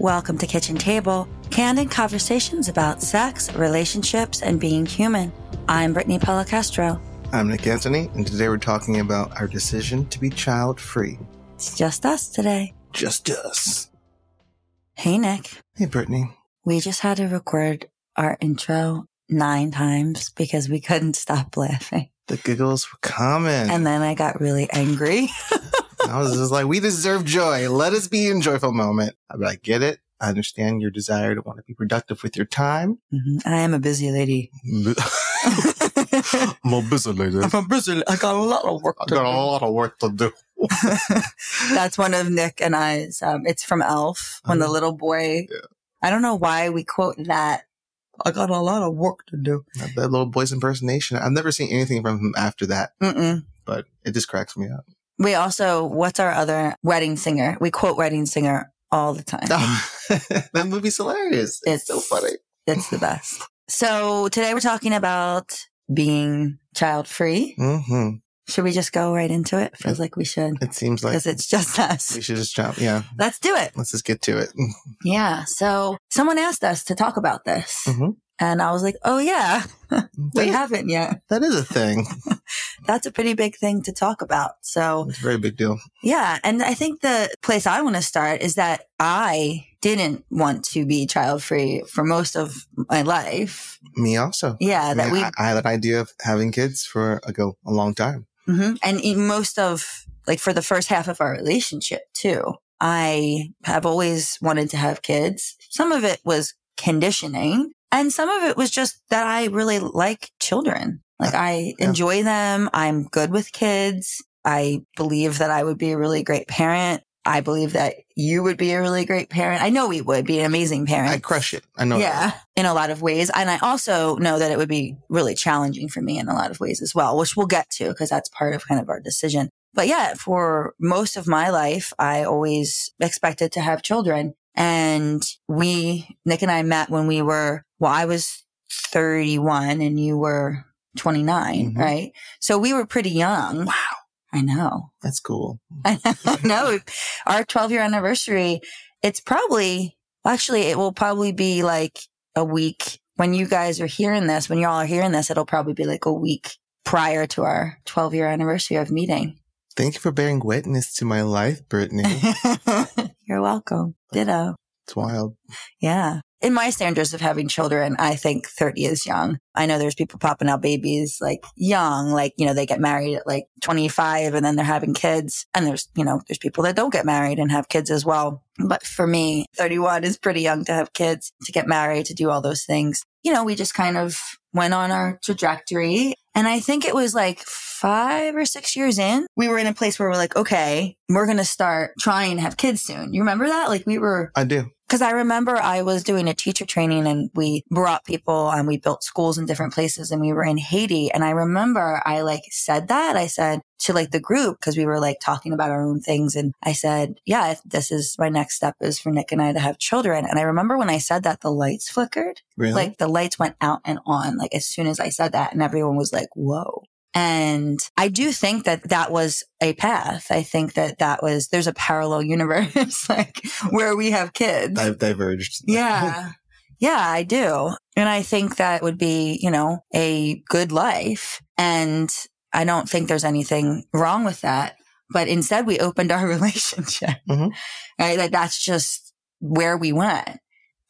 Welcome to Kitchen Table, candid conversations about sex, relationships, and being human. I'm Brittany Policastro. I'm Nick Antony, and today we're talking about our decision to be child free. It's just us today. Just us. Hey, Nick. Hey, Brittany. We just had to record our intro nine times because we couldn't stop laughing. The giggles were coming. And then I got really angry. I was just like, we deserve joy. Let us be in joyful moment. But I get it. I understand your desire to want to be productive with your time. Mhm. I am a busy lady. I'm a busy lady. I'm a busy. I got a lot of work I got a lot of work to do. That's one of Nick and I's. Um, it's from Elf when the Oh. little boy. Yeah. I don't know why we quote that. I got a lot of work to do. That, that little boy's impersonation. I've never seen anything from him after that, Mm-mm. but it just cracks me up. We also, what's our other wedding singer? We quote wedding singer all the time. that movie's hilarious. It's, so funny. It's the best. So today we're talking about being child free. hmm Should we just go right into it? Feels like we should It seems like because it's just us. we should just jump. Yeah, Let's do it. let's just get to it. Yeah. So someone asked us to talk about this. Mhm. And I was like, oh, yeah, we That- haven't yet. that is a thing. That's a pretty big thing to talk about. So, It's a very big deal. yeah. And I think the place I want to start is that I didn't want to be child free for most of my life. Me also. Yeah. I, that mean, we, I, I had an idea of having kids for a, go, a long time. Mhm. and in most of, like, for the first half of our relationship, too, I have always wanted to have kids. Some of it was conditioning, and some of it was just that I really like children. Like, I Yeah. enjoy them. I'm good with kids. I believe that I would be a really great parent. I believe that you would be a really great parent. I know we would be an amazing parent. I crush it. I know. that. Yeah, in a lot of ways. And I also know that it would be really challenging for me in a lot of ways as well, which we'll get to because that's part of kind of our decision. But yeah, for most of my life, I always expected to have children. And we, Nick and I met when we were, well, I was 31 and you were 29, Mhm. right? So we were pretty young. Wow. I know. That's cool. I know. Our 12 year anniversary, it's probably, actually, it will probably be like a week when you guys are hearing this, when y'all are hearing this, it'll probably be like a week prior to our 12 year anniversary of meeting. Thank you for bearing witness to my life, Brittany. You're welcome. Ditto. it's wild. Yeah. In my standards of having children, I think 30 is young. I know there's people popping out babies like young, like, you know, they get married at like 25 and then they're having kids. And there's, you know, there's people that don't get married and have kids as well. But for me, 31 is pretty young to have kids, to get married, to do all those things. You know, we just kind of went on our trajectory. And I think it was like five or six years in, we were in a place where we're like, okay, we're going to start trying to have kids soon. You remember that? Like we were I do. Because I remember I was doing a teacher training and we brought people and we built schools in different places and we were in Haiti. And I remember I like said that I said to like the group because we were like talking about our own things. And I said, yeah, this is my next step is for Nick and I to have children. And I remember when I said that the lights flickered, Really? like the lights went out and on, like as soon as I said that and everyone was like, whoa. And I do think that that was a path. I think that that was, there's a parallel universe, like where we have kids. I've diverged. Yeah. Yeah, I do. And I think that would be, you know, a good life. And I don't think there's anything wrong with that. But instead we opened our relationship. Mhm. Right. That that's just where we went.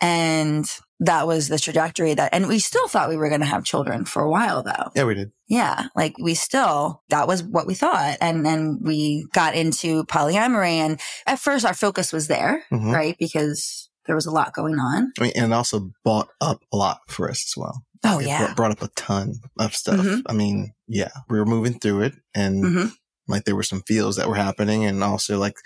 And that was the trajectory that, and we still thought we were going to have children for a while though. Yeah, we did. Yeah. Like we still, that was what we thought. And then we got into polyamory. And at first our focus was there, Mhm. right? Because there was a lot going on. I mean, and it also bought up a lot for us as well. Oh, It yeah. brought, brought up a ton of stuff. Mhm. I mean, yeah, we were moving through it and hmm like there were some feels that were happening and also like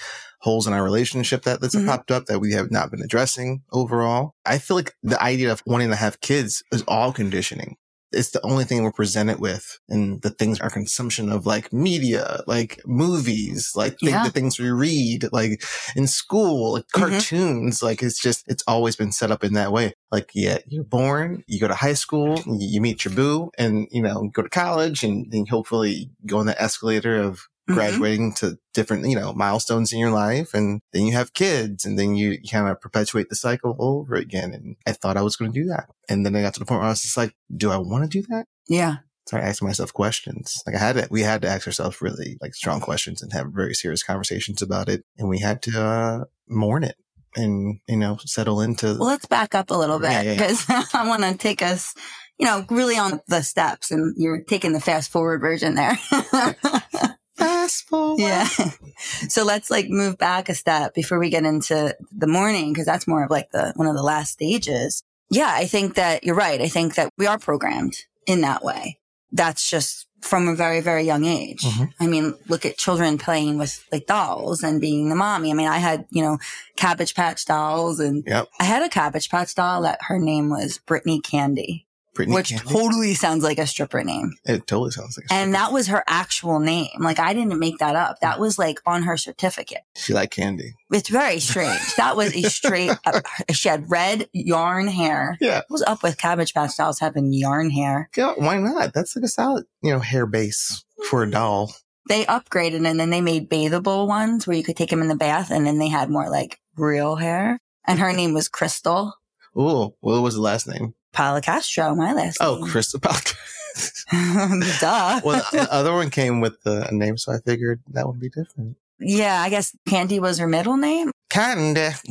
holes in our relationship that that's Mhm. popped up that we have not been addressing overall. I feel like the idea of wanting to have kids is all conditioning. It's the only thing we're presented with and the things our consumption of like media, like movies, like Yeah. the things we read, like in school, like Mhm. cartoons. Like it's just, it's always been set up in that way. Like, yeah, you're born, you go to high school, you you meet your boo and, you know, go to college and then hopefully go on the escalator of Mhm. graduating to different, you know, milestones in your life. And then you have kids and then you kind of perpetuate the cycle over again. And I thought I was going to do that. And then I got to the point where I was just like, do I want to do that? Yeah. So I asked myself questions. Like I had to, we had to ask ourselves really like strong questions and have very serious conversations about it. And we had to, uh, mourn it and, you know, settle into, Well, let's back up a little Yeah, yeah, bit yeah. because I want to take us, you know, really on the steps and you're taking the fast forward version there. fast forward. yeah. So let's like move back a step before we get into the mourning because that's more of like the one of the last stages. Yeah, I think that you're right. I think that we are programmed in that way. That's just from a very, very young age. Mhm. I mean, look at children playing with like dolls and being the mommy. I mean, I had, you know, Cabbage Patch dolls and Yep. I had a Cabbage Patch doll that her name was Brittany Candy, Brittany which Candy. totally sounds like a stripper name. it totally sounds like a And that was her actual name. Like I didn't make that up. That was like on her certificate. she liked candy. It's very strange. That was a straight, she had red yarn hair. Yeah. What was up with Cabbage Patch dolls having yarn hair? Yeah, why not? That's like a solid, you know, hair base for a doll. They upgraded and then they made bathable ones where you could take them in the bath and then they had more like real hair. And her name was Crystal Ooh, what was the last name? Policastro, my last Oh, name. Crystal Palk. Duh. well, the other one came with the name, so I figured that would be different. yeah, I guess Candy was her middle name. Candy.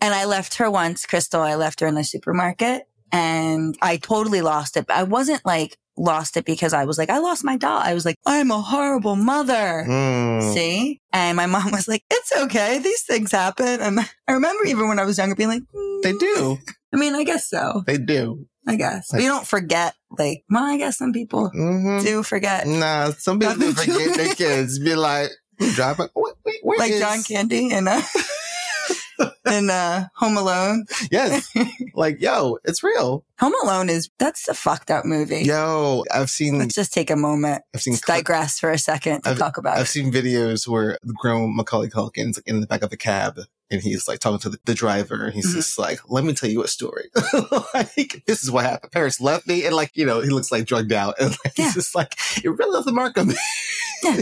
and I left her once, Crystal. I left her in the supermarket and I totally lost it. I wasn't like lost it because I was like, I lost my doll. I was like, I'm a horrible mother. Mm. See? And my mom was like, it's okay. These things happen. And I remember even when I was younger being like, "Mm." They do. I mean, I guess so. They do. I guess. Like- you don't forget. Like, well, I guess some people hmm do forget. Nah, some people do forget their kids. Be like, drop it. Wait, wait, where Like is- John Candy and, uh, in, uh, Home Alone. Yes. like, yo, it's real. Home Alone is, that's a fucked up movie. Yo, I've seen, Let's just take a moment, I've seen, Let's digress for a second to I've- talk about I've it. seen videos where the grown Macaulay Culkin's in the back of the cab and he's like talking to the, the driver and he's Mhm. just like, let me tell you a story. like, this is what happened. Parents left me and like, you know, he looks like drugged out and like, Yeah. he's just like, it really left a mark on me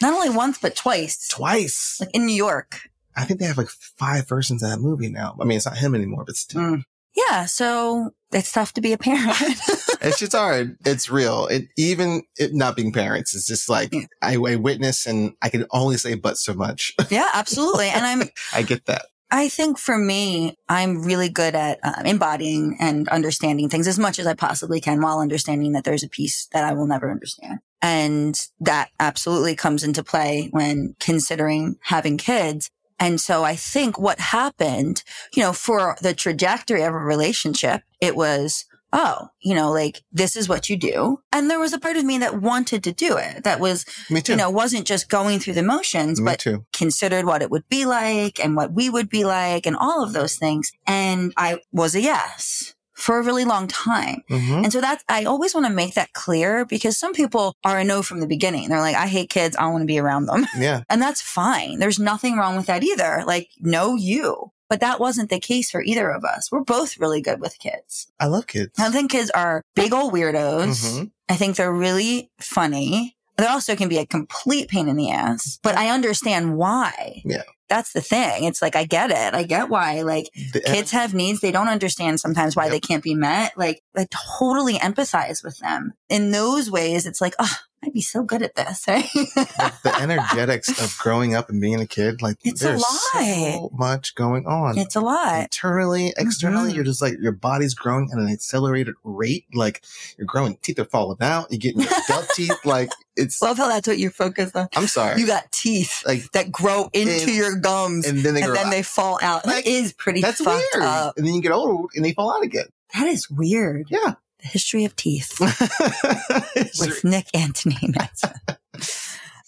Not only once, but twice. twice. Like in New York. I think they have like five versions of that movie now. I mean, it's not him anymore, but still. Mm. Yeah, so it's tough to be a parent. It's just hard. It's real. It even it not being parents, it's just like Yeah. I, I witness and I can only say but so much. yeah, absolutely. And I'm, I get that. I think for me, I'm really good at uh, embodying and understanding things as much as I possibly can while understanding that there's a piece that I will never understand. And that absolutely comes into play when considering having kids. And so I think what happened, you know, for the trajectory of a relationship, it was, oh, you know, like this is what you do. And there was a part of me that wanted to do it. That was, Me too. you know, wasn't just going through the motions, Me but too. considered what it would be like and what we would be like and all of those things. And I was a yes for a really long time. hmm And so that's, I always want to make that clear because some people are a no from the beginning. They're like, I hate kids. I don't want to be around them. Yeah. And that's fine. There's nothing wrong with that either. Like, no, you. But that wasn't the case for either of us. We're both really good with kids. I love kids. I think kids are big old weirdos. Mhm. I think they're really funny. They also can be a complete pain in the ass, but I understand why. Yeah. That's the thing. It's like, I get it. I get why. Like, The- kids have needs. They don't understand sometimes why Yep. they can't be met. Like, I totally empathize with them. In those ways, it's like, oh, I'd be so good at this. Right? the, the energetics of growing up and being a kid, like It's a there's lot. so much going on. it's a lot. Internally, externally, Mhm. you're just like your body's growing at an accelerated rate. Like you're growing, teeth are falling out. You're getting your adult teeth. Like it's. Love how that's what you focus on. I'm sorry. You got teeth like that grow into And- your gums and, and then they grow. then they fall out. Like, that is pretty That's weird. up. And then you get old and they fall out again. That is weird. Yeah. The history of teeth. With Nick Antony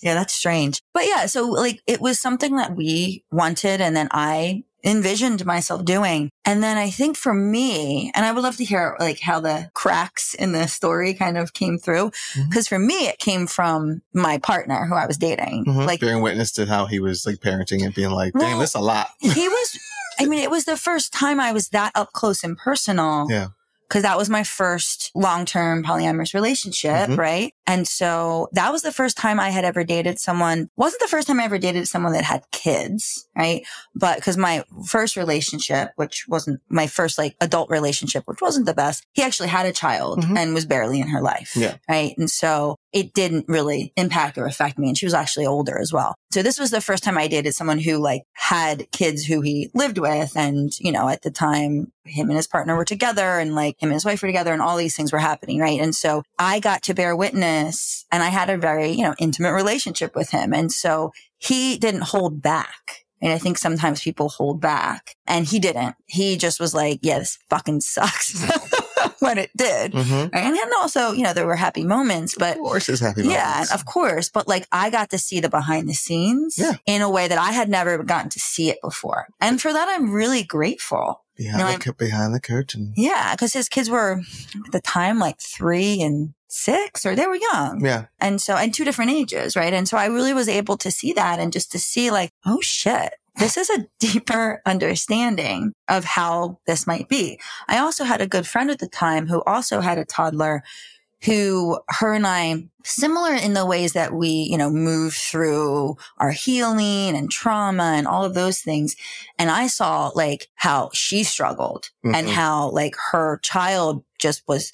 yeah, that's strange. But yeah, so like it was something that we wanted and then I envisioned myself doing. And then I think for me, and I would love to hear like how the cracks in the story kind of came through. Mhm. Cause for me, it came from my partner who I was dating. Mhm. Like bearing witness to how he was like parenting and being like, dang, Well, this a lot. he was, I mean, it was the first time I was that up close and personal. Yeah. Cause that was my first long-term polyamorous relationship, Mhm. right? And so that was the first time I had ever dated someone. Wasn't the first time I ever dated someone that had kids, right? But because my first relationship, which wasn't my first like adult relationship, which wasn't the best, he actually had a child Mhm. and was barely in her life. Yeah. Right. And so it didn't really impact or affect me. And she was actually older as well. So this was the first time I dated someone who like had kids who he lived with. And, you know, at the time, him and his partner were together and like him and his wife were together and all these things were happening. Right. And so I got to bear witness and I had a very, you know, intimate relationship with him. And so he didn't hold back. And I think sometimes people hold back and he didn't. He just was like, yeah, this fucking sucks when it did. Mm-hmm. Right? And also, you know, there were happy moments, but Of course, it's happy. Moments. Yeah, of course. But like I got to see the behind the scenes Yeah. in a way that I had never gotten to see it before. And for that, I'm really grateful. Behind, No, the, I'm- behind the curtain. Yeah. Cause his kids were at the time like three and six or they were young. Yeah, And so, and two different ages. Right. And so I really was able to see that and just to see like, oh shit. This is a deeper understanding of how this might be. I also had a good friend at the time who also had a toddler who her and I similar in the ways that we, you know, move through our healing and trauma and all of those things. And I saw like how she struggled and Mhm. how like her child just was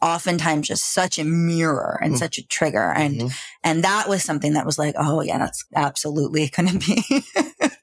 oftentimes just such a mirror and Mm. such a trigger. And, Mhm. and that was something that was like, oh yeah, that's absolutely going to be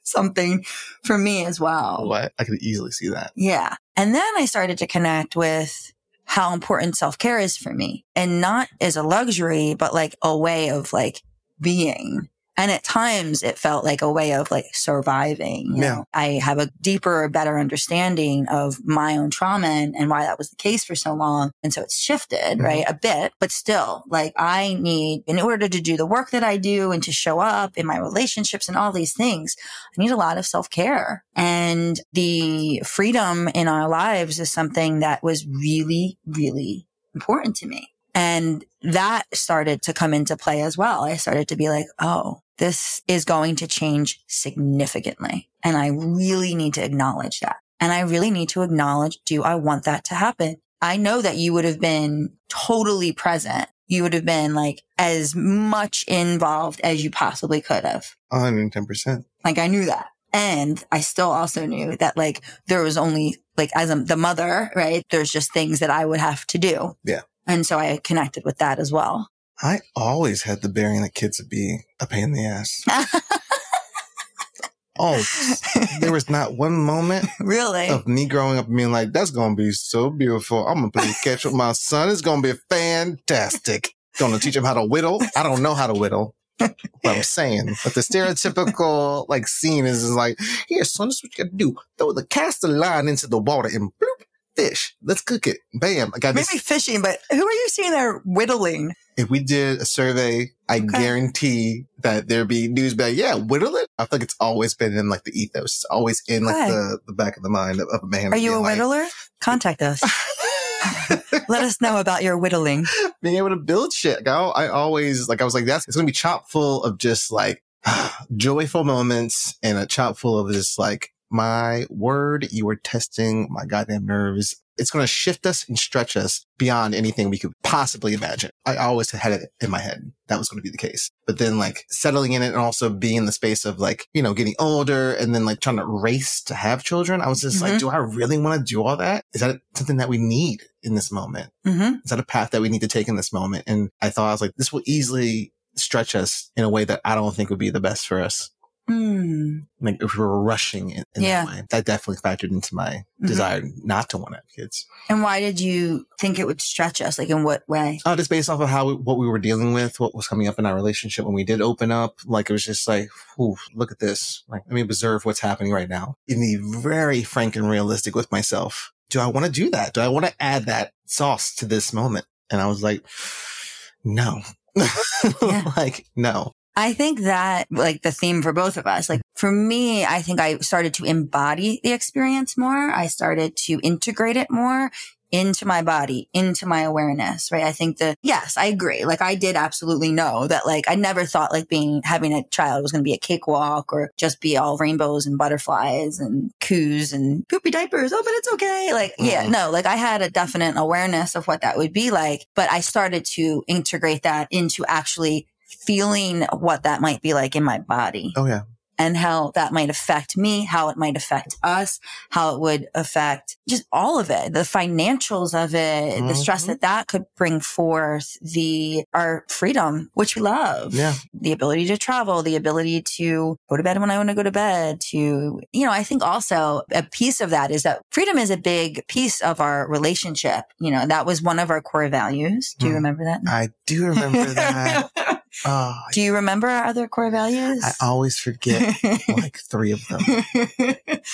something for me as well. Oh, I, I could easily see that. Yeah. And then I started to connect with how important self care is for me and not as a luxury, but like a way of like being. And at times it felt like a way of like surviving. you Yeah. know? I have a deeper, better understanding of my own trauma and, and why that was the case for so long. And so it's shifted, Mhm. right? A bit, but still like I need, in order to do the work that I do and to show up in my relationships and all these things, I need a lot of self care. And the freedom in our lives is something that was really, really important to me. And that started to come into play as well. I started to be like, oh, this is going to change significantly. And I really need to acknowledge that. And I really need to acknowledge, do I want that to happen? I know that you would have been totally present. You would have been like as much involved as you possibly could have. 110%. Like I knew that. And I still also knew that like there was only like as a, the mother, right? There's just things that I would have to do. Yeah. And so I connected with that as well. I always had the bearing that kids would be a pain in the ass. Oh, there was not one moment really? of me growing up and being like, that's going to be so beautiful. I'm going to play catch with my son. It's going to be fantastic. Going to teach him how to whittle. I don't know how to whittle. But I'm saying, but the stereotypical like scene is, is like, here, son, this is what you got to do. Throw the cast a line into the water and bloop, fish. Let's cook it. Bam. I got this. Maybe fishing, but who are you seeing there whittling? If we did a survey, I Okay. guarantee that there'd be news about, Yeah, whittle it. I feel like it's always been in like the ethos. It's always in like the, the back of the mind of, of a man. Are you a like- whittler? Contact us. Let us know about your whittling. being able to build shit. I, I always like I was like that's it's gonna be chock full of just like joyful moments and a chock full of just like my word, you were testing my goddamn nerves. It's gonna shift us and stretch us beyond anything we could possibly imagine. I always had it in my head that was gonna be the case. But then like settling in it and also being in the space of like, you know, getting older and then like trying to race to have children. I was just Mhm. like, do I really want to do all that? Is that something that we need in this moment? hmm is that a path that we need to take in this moment? And I thought I was like, this will easily stretch us in a way that I don't think would be the best for us. Mm. Like if we were rushing in, in Yeah. that way, that definitely factored into my Mhm. desire not to want to have kids. And why did you think it would stretch us? Like in what way? Uh, just based off of how we, what we were dealing with, what was coming up in our relationship when we did open up, like it was just like, whew, look at this. Like, let me observe what's happening right now. In the very frank and realistic with myself. Do I want to do that? Do I want to add that sauce to this moment? And I was like, no. Yeah. like, no. I think that like the theme for both of us, like for me, I think I started to embody the experience more. I started to integrate it more into my body, into my awareness, right? I think that, yes, I agree. Like I did absolutely know that like I never thought like being, having a child was going to be a cakewalk or just be all rainbows and butterflies and coos and poopy diapers. Oh, but it's okay. Like, yeah, Mhm. no, like I had a definite awareness of what that would be like, but I started to integrate that into actually feeling what that might be like in my body Oh yeah. and how that might affect me, how it might affect us, how it would affect just all of it, the financials of it, the stress Mhm. that that could bring forth, the, our freedom, which we love, Yeah. the ability to travel, the ability to go to bed when I want to go to bed, to, you know, I think also a piece of that is that freedom is a big piece of our relationship. You know, that was one of our core values. Do you Hmm. remember that? I do remember that. Oh, Do you remember our other core values? I always forget like three of them.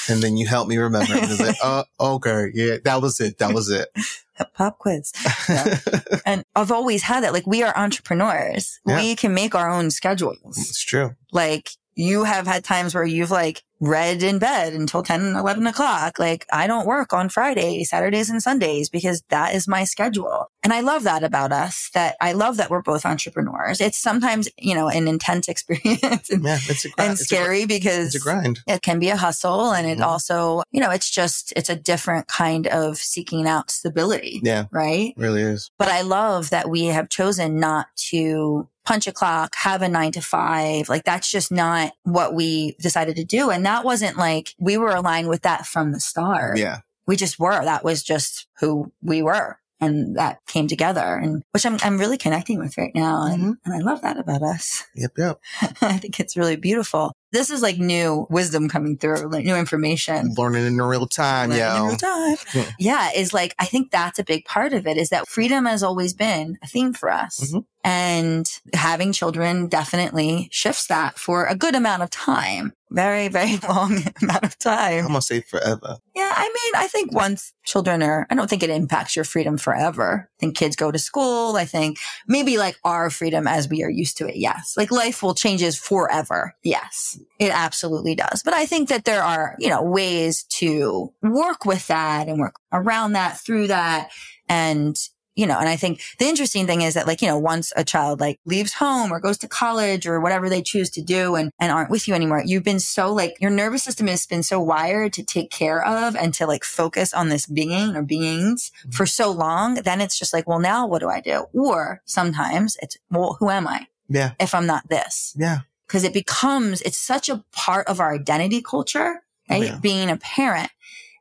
And then you help me remember. And it's like, oh, okay. Yeah, that was it. That was it. Pop quiz. And I've always had that. Like we are entrepreneurs. Yeah. We can make our own schedules. it's true. Like you have had times where you've like read in bed until 10, 11 o'clock. Like I don't work on Fridays, Saturdays and Sundays because that is my schedule. And I love that about us that I love that we're both entrepreneurs. It's sometimes, you know, an intense experience and, Yeah, it's a grind. and It's a gr- scary because It's a grind. it can be a hustle and it Mhm. also, you know, it's just, it's a different kind of seeking out stability. Yeah, Right. really is. But I love that we have chosen not to punch a clock, have a nine to five. Like that's just not what we decided to do. And that wasn't like we were aligned with that from the start. Yeah. We just were. That was just who we were. And that came together and which I'm, I'm really connecting with right now. And, Mhm. and I love that about us. Yep. Yep. I think it's really beautiful. This is like new wisdom coming through, like new information. Learning in real time. Learning in Yeah. real time. Yeah. Yeah, is like I think that's a big part of it is that freedom has always been a theme for us. Mhm. And having children definitely shifts that for a good amount of time. Very, very long amount of time. I'm time. gonna say forever. Yeah, I mean, I think once children are, I don't think it impacts your freedom forever. I think kids go to school. I think maybe like our freedom as we are used to it. Yes. Like life will changes forever. Yes, it absolutely does. But I think that there are, you know, ways to work with that and work around that through that. And, you know, and I think the interesting thing is that like, you know, once a child like leaves home or goes to college or whatever they choose to do and, and aren't with you anymore, you've been so like, your nervous system has been so wired to take care of and to like focus on this being or beings mm-hmm. for so long. Then it's just like, well, now what do I do? Or sometimes it's, well, who am I Yeah. if I'm not this? Yeah. Because it becomes it's such a part of our identity culture right? Yeah. being a parent.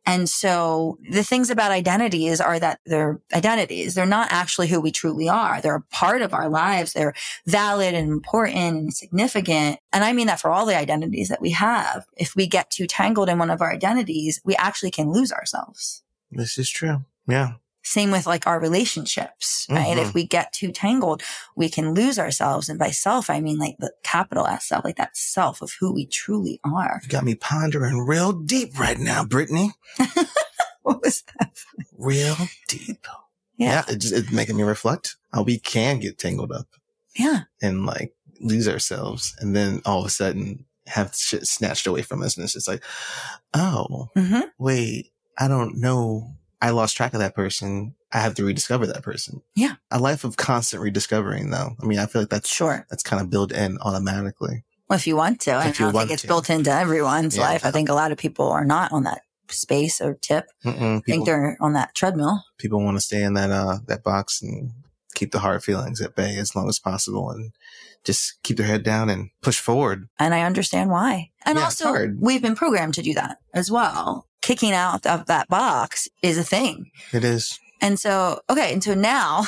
And so the things about identities are that they're identities. They're not actually who we truly are. They're a part of our lives. They're valid and important and significant. And i mean that for all the identities that we have. If we get too tangled in one of our identities we actually can lose ourselves. This is true. Yeah. Same with like our relationships, right? Mhm. If we get too tangled, we can lose ourselves. And by self, I mean like the capital S self, like that self of who we truly are. You got me pondering real deep right now, Brittany. What was that? Real deep. Yeah. Yeah. It just, it's making me reflect how we can get tangled up Yeah. and like lose ourselves. And then all of a sudden have shit snatched away from us. And it's just like, oh, hmm wait, I don't know. I lost track of that person. I have to rediscover that person. Yeah. A life of constant rediscovering though. I mean, I feel like that's, Sure. that's kind of built in automatically. Well, if you want to, I you don't think it's to. built into everyone's Yeah. life. I think a lot of people are not on that space or tip. Mm-mm. I think they're on that treadmill. people want to stay in that, uh, that box and keep the hard feelings at bay as long as possible and just keep their head down and push forward. And I understand why. And Yeah, also, we've been programmed to do that as well. Kicking out of that box is a thing. It is. And so, okay. And so now,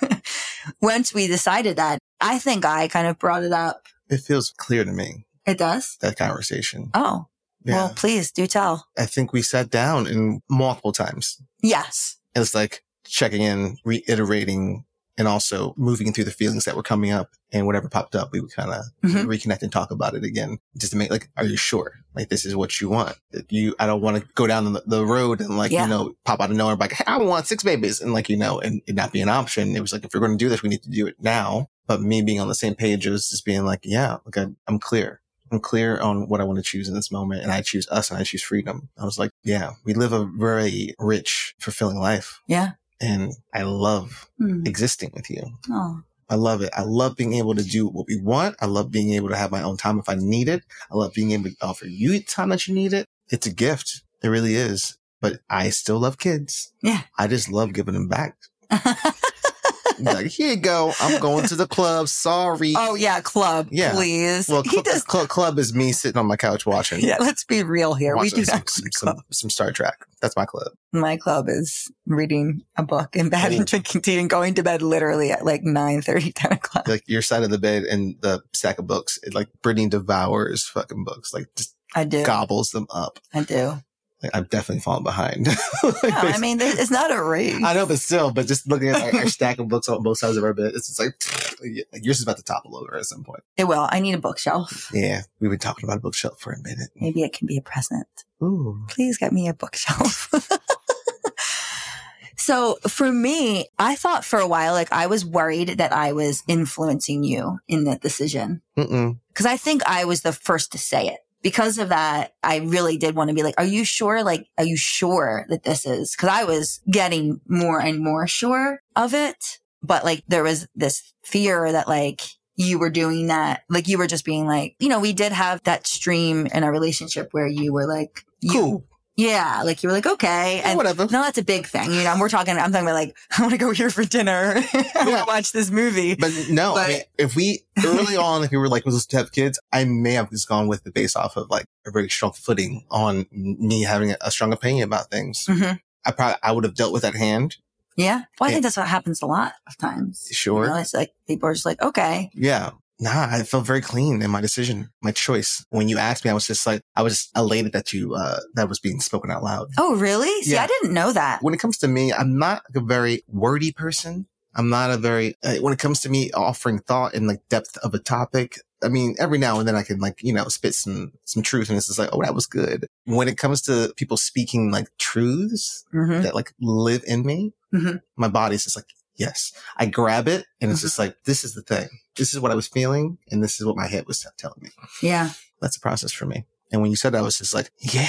once we decided that, I think I kind of brought it up. It feels clear to me, It does. that conversation. Oh, Yeah. well, please do tell. I think we sat down and multiple times. Yes. It's like checking in, reiterating, and also moving through the feelings that were coming up and whatever popped up, we would kind of Mhm. reconnect and talk about it again just to make like, are you sure? Like, this is what you want. You, I don't want to go down the, the road and like, Yeah. you know, pop out of nowhere, like, hey, I want six babies. And like, you know, and it not be an option. It was like, if we're going to do this, we need to do it now. But me being on the same page, it was just being like, yeah, like I, I'm clear. I'm clear on what I want to choose in this moment and I choose us and I choose freedom. I was like, yeah, we live a very rich, fulfilling life. Yeah. And I love Hmm. existing with you. Oh, I love it. I love being able to do what we want. I love being able to have my own time if I need it. I love being able to offer you the time that you need it. It's a gift. It really is. But I still love kids. Yeah. I just love giving them back. like, here you go. I'm going to the club. Sorry. oh yeah, club. Yeah. Please. well, he cl- does. cl- club is me sitting on my couch watching. Yeah, let's be real here. We do some, some, some, some Star Trek. That's my club. My club is reading a book in bed and drinking tea and going to bed literally at like 9 30, 10 o'clock. Like your side of the bed and the stack of books. It, like Brittany devours fucking books. Like just I do. gobbles them up. I do. Like, I've definitely fallen behind. No, I mean, it's not a race. I know, but still, but just looking at our, our stack of books on both sides of our bed, it's just like, like yours is about to topple over at some point. It will. I need a bookshelf. Yeah, we've been talking about a bookshelf for a minute. Maybe it can be a present. Ooh, Please get me a bookshelf. so for me, I thought for a while, like I was worried that I was influencing you in that decision. Cause I think I was the first to say it. Because of that, I really did want to be like, are you sure? Like, are you sure that this is? Cause I was getting more and more sure of it. But like, there was this fear that like, you were doing that. Like, you were just being like, you know, we did have that stream in our relationship where you were like, you, cool. Yeah, like you were like, okay. Yeah, And whatever. no, that's a big thing. You know, we're talking, I'm talking about like, I want to go here for dinner. I want to watch this movie. But no, I mean, if we early on, if we were like, was to have kids, I may have just gone with the base off of like a very strong footing on me having a, strong opinion about things. Mhm. I probably, I would have dealt with that hand. Yeah. Well, I Yeah. think that's what happens a lot of times. Sure. You know, it's like people are just like, okay. Yeah. Nah, I felt very clean in my decision, my choice. When you asked me, I was just like, I was elated that you, uh, that was being spoken out loud. Oh, really? See, Yeah. I didn't know that. When it comes to me, I'm not a very wordy person. I'm not a very, uh, when it comes to me offering thought and like depth of a topic, I mean, every now and then I can like, you know, spit some, some truth and it's just like, oh, that was good. When it comes to people speaking like truths hmm that like live in me, Mhm. my body's just like, yes. I grab it and it's just like, this is the thing. This is what I was feeling. And this is what my head was telling me. Yeah. That's a process for me. And when you said that, I was just like, yeah,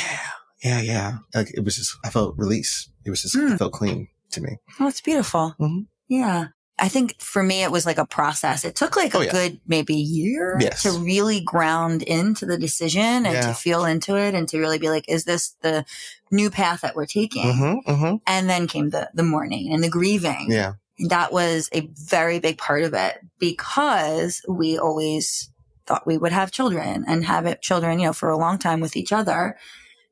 yeah, yeah. Like it was just, I felt release. It was just, Hmm. it felt clean to me. Oh, it's beautiful. Mhm. Yeah. I think for me, it was like a process. It took like a Oh, yeah. good maybe year Yes. to really ground into the decision and Yeah. to feel into it and to really be like, is this the new path that we're taking? Mm-hmm, mm-hmm. And then came the, the mourning and the grieving. Yeah. That was a very big part of it because we always thought we would have children and have it children, you know, for a long time with each other.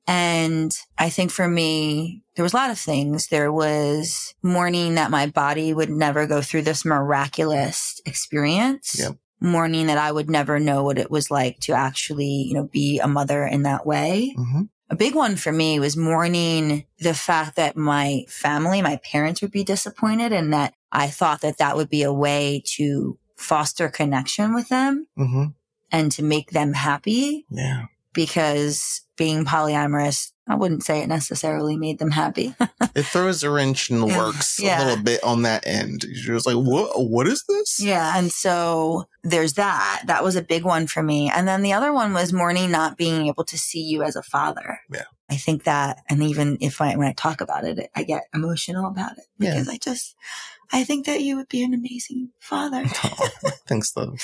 And I think for me, there was a lot of things. There was mourning that my body would never go through this miraculous experience. Yep. Mourning that I would never know what it was like to actually, you know, be a mother in that way. Mm-hmm. A big one for me was mourning the fact that my family, my parents would be disappointed and that I thought that that would be a way to foster connection with them Mm-hmm. and to make them happy Yeah. because being polyamorous, I wouldn't say it necessarily made them happy. It throws a wrench in the works Yeah. a little bit on that end. You're just like, what, what is this? yeah. And so there's that. That was a big one for me. And then the other one was mourning not being able to see you as a father. Yeah. I think that, and even if I, when I talk about it, I get emotional about it Yeah. because I just, I think that you would be an amazing father Oh, thanks, love.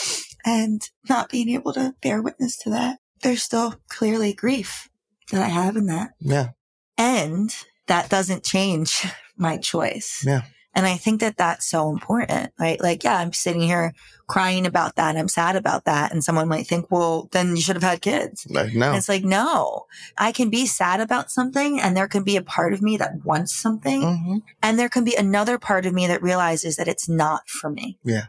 and not being able to bear witness to that. There's still clearly grief that I have in that. Yeah. And that doesn't change my choice. Yeah. And I think that that's so important, right? Like, yeah, I'm sitting here crying about that. I'm sad about that. And someone might think, well, then you should have had kids. Like, no. And it's like, no, I can be sad about something and there can be a part of me that wants something. Mm-hmm. And there can be another part of me that realizes that it's not for me. Yeah.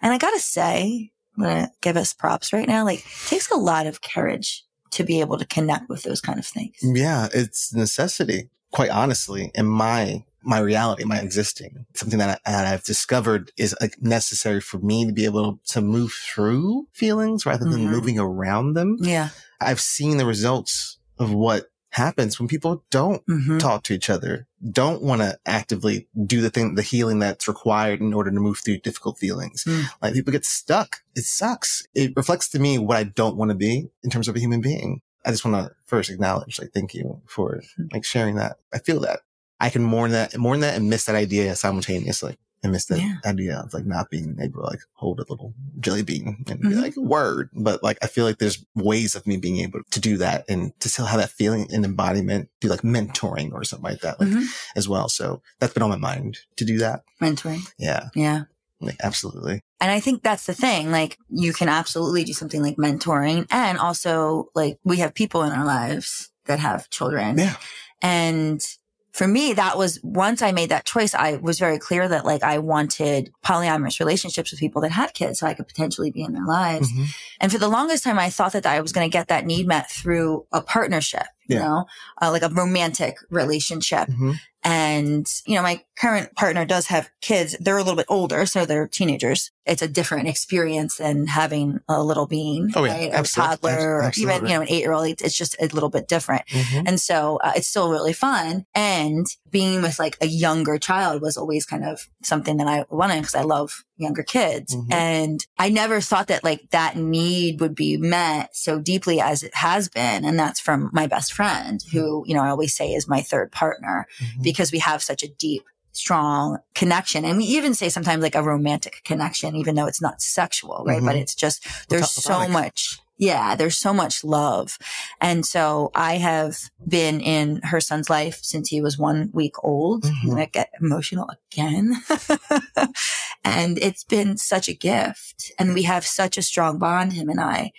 And I gotta say, I'm gonna give us props right now. Like, it takes a lot of courage to be able to connect with those kind of things. Yeah, it's necessity. Quite honestly, in my my reality, my existing, something that, I, that I've discovered is like necessary for me to be able to move through feelings rather than Mhm. moving around them. Yeah. I've seen the results of what happens when people don't Mhm. talk to each other, don't want to actively do the thing, the healing that's required in order to move through difficult feelings. Mm. Like people get stuck. It sucks. It reflects to me what I don't want to be in terms of a human being. I just want to first acknowledge, like, thank you for like sharing that. I feel that I can mourn that, mourn that and miss that idea simultaneously. And miss that Yeah. idea of like not being able to like hold a little jelly bean and be Mhm. like word. But like I feel like there's ways of me being able to do that and to still have that feeling and embodiment, do like mentoring or something like that, like Mhm. as well. So that's been on my mind to do that. Mentoring. Yeah. Yeah. Like absolutely. And I think that's the thing. Like you can absolutely do something like mentoring and also like we have people in our lives that have children. Yeah. And for me, that was once I made that choice, I was very clear that like I wanted polyamorous relationships with people that had kids so I could potentially be in their lives. Mhm. And for the longest time, I thought that I was going to get that need met through a partnership, you Yeah. know, uh, like a romantic relationship. Mhm. And, you know, my current partner does have kids. They're a little bit older, so they're teenagers. It's a different experience than having a little being, Oh, yeah. right? Or a Absolutely. toddler, or even, you know, an eight year old. It's just a little bit different. Mhm. And so uh, it's still really fun. And being with like a younger child was always kind of something that I wanted because I love younger kids. Mhm. And I never thought that like that need would be met so deeply as it has been. And that's from my best friend who, you know, I always say is my third partner Mhm. because we have such a deep, strong connection. And we even say sometimes like a romantic connection, even though it's not sexual, right? But Mhm. it's just, there's so much. Yeah, there's so much love. And so I have been in her son's life since he was one week old. Mhm. I'm going to get emotional again. and it's been such a gift. And we have such a strong bond, him and I.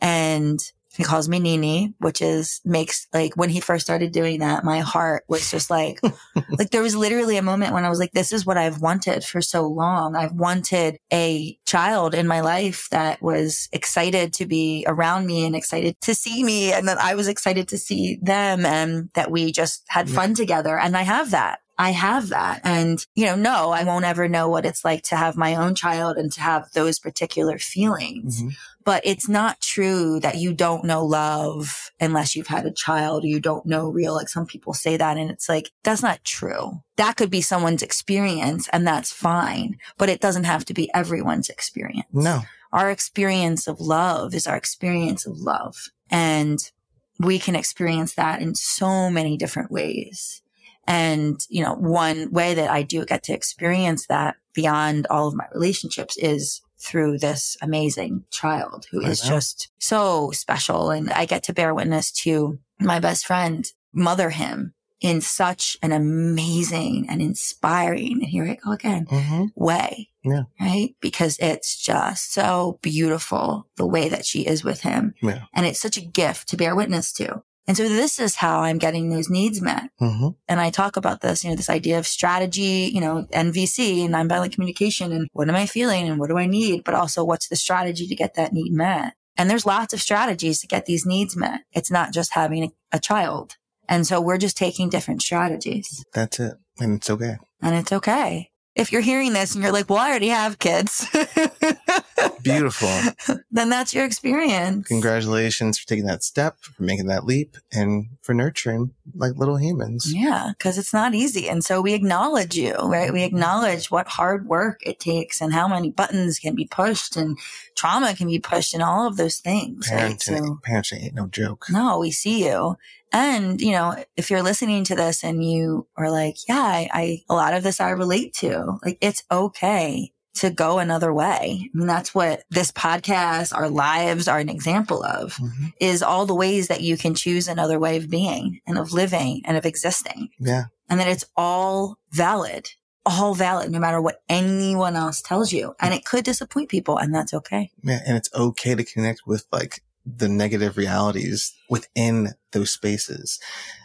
And he calls me Nini, which is makes like when he first started doing that, my heart was just like, like there was literally a moment when I was like, this is what I've wanted for so long. I've wanted a child in my life that was excited to be around me and excited to see me. And that I was excited to see them and that we just had fun together. And I have that. I have that. And, you know, no, I won't ever know what it's like to have my own child and to have those particular feelings Mhm. But it's not true that you don't know love unless you've had a child or you don't know real like some people say that and it's like that's not true. That could be someone's experience and that's fine but it doesn't have to be everyone's experience. No. our experience of love is our experience of love and we can experience that in so many different ways. And you know one way that i do get to experience that beyond all of my relationships is through this amazing child who I is know. just so special and i get to bear witness to my best friend mother him in such an amazing and inspiring and here i go again hmm way. Yeah. Right. Because it's just so beautiful the way that she is with him. Yeah. And it's such a gift to bear witness to. And so this is how I'm getting those needs met. hmm And I talk about this, you know, this idea of strategy, you know, NVC, and nonviolent communication, and what am I feeling and what do I need? But also what's the strategy to get that need met? And there's lots of strategies to get these needs met. It's not just having a, a child. And so we're just taking different strategies That's it. And it's okay. and it's okay. If you're hearing this and you're like, well, I already have kids, Beautiful. then that's your experience. Congratulations for taking that step, for making that leap, and for nurturing like little humans. Yeah, because it's not easy. And so we acknowledge you, right? We acknowledge what hard work it takes and how many buttons can be pushed and trauma can be pushed and all of those things. Right? Parenting, So, parenting ain't no joke. no, we see you. And, you know, if you're listening to this and you are like, yeah, I, I a lot of this I relate to, like, it's okay to go another way. I mean, that's what this podcast, our lives are an example of. Mhm. is all the ways that you can choose another way of being and of living and of existing. Yeah. And that it's all valid, all valid, no matter what anyone else tells you. And it could disappoint people and that's okay. Yeah. And it's okay to connect with like the negative realities within those spaces.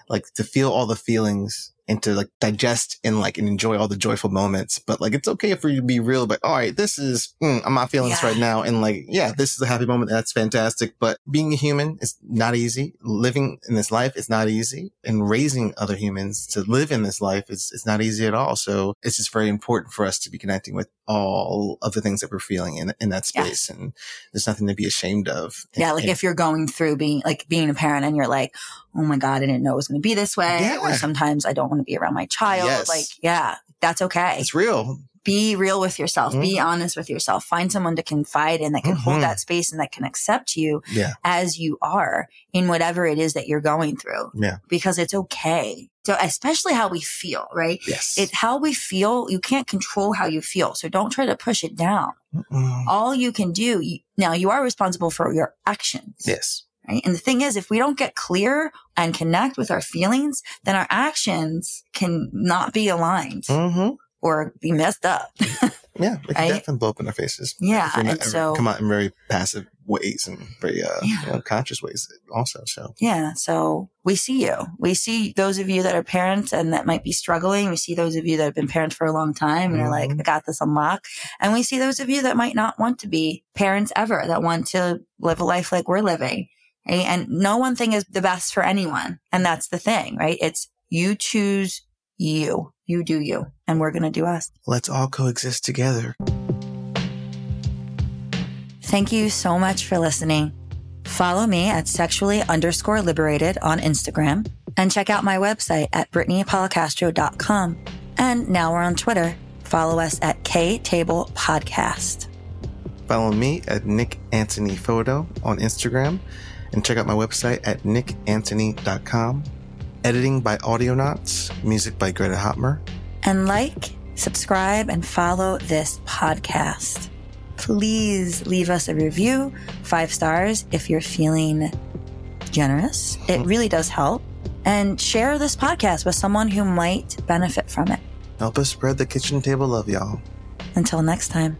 Like to feel all the feelings and to like digest and like and enjoy all the joyful moments. But like, it's okay for you to be real, but all right, this is, mm, I'm not feeling this right now. And like, yeah, this is a happy moment. That's fantastic. But being a human is not easy. Living in this life is not easy and raising other humans to live in this life is, is not easy at all. So it's just very important for us to be connecting with all of the things that we're feeling in, in that Yeah. space. And there's nothing to be ashamed of. Yeah, like And- if you're going through being like being a parent and you're like, oh my God, I didn't know it was going to be this way. Yeah. Or sometimes I don't want to be around my child. Yes. Like, yeah, that's okay. it's real. Be real with yourself. Be honest with yourself. Find someone to confide in that can Mhm. hold that space and that can accept you Yeah. as you are in whatever it is that you're going through. Yeah. Because it's okay. So especially how we feel, right? Yes. It's how we feel. You can't control how you feel. So don't try to push it down. Mm-mm. All you can do now you are responsible for your actions. Yes. Right. And the thing is, if we don't get clear and connect with our feelings, then our actions can not be aligned Mm-hmm. or be messed up. Yeah, we can Right? definitely blow up in our faces. Yeah, not and so- come out in very passive ways and very uh, Yeah. you know, conscious ways also. So Yeah. So we see you. We see those of you that are parents and that might be struggling. We see those of you that have been parents for a long time and are like, Mhm. I got this on lock. And we see those of you that might not want to be parents ever, that want to live a life like we're living. Right? And no one thing is the best for anyone. And that's the thing, right? It's you choose you. You do you. And we're going to do us. let's all coexist together. Thank you so much for listening. Follow me at sexually underscore liberated on Instagram and check out my website at brittanypolicastro.com. And now we're on Twitter. Follow us at K Table Podcast. Follow me at Nick Antony Photo on Instagram and check out my website at nickantony.com. Editing by Audionauts, music by Greta Hotmer. And like, subscribe, and follow this podcast. Please leave us a review, five stars if you're feeling generous. It mm-hmm. really does help. And share this podcast with someone who might benefit from it. Help us spread the kitchen table love, y'all. Until next time.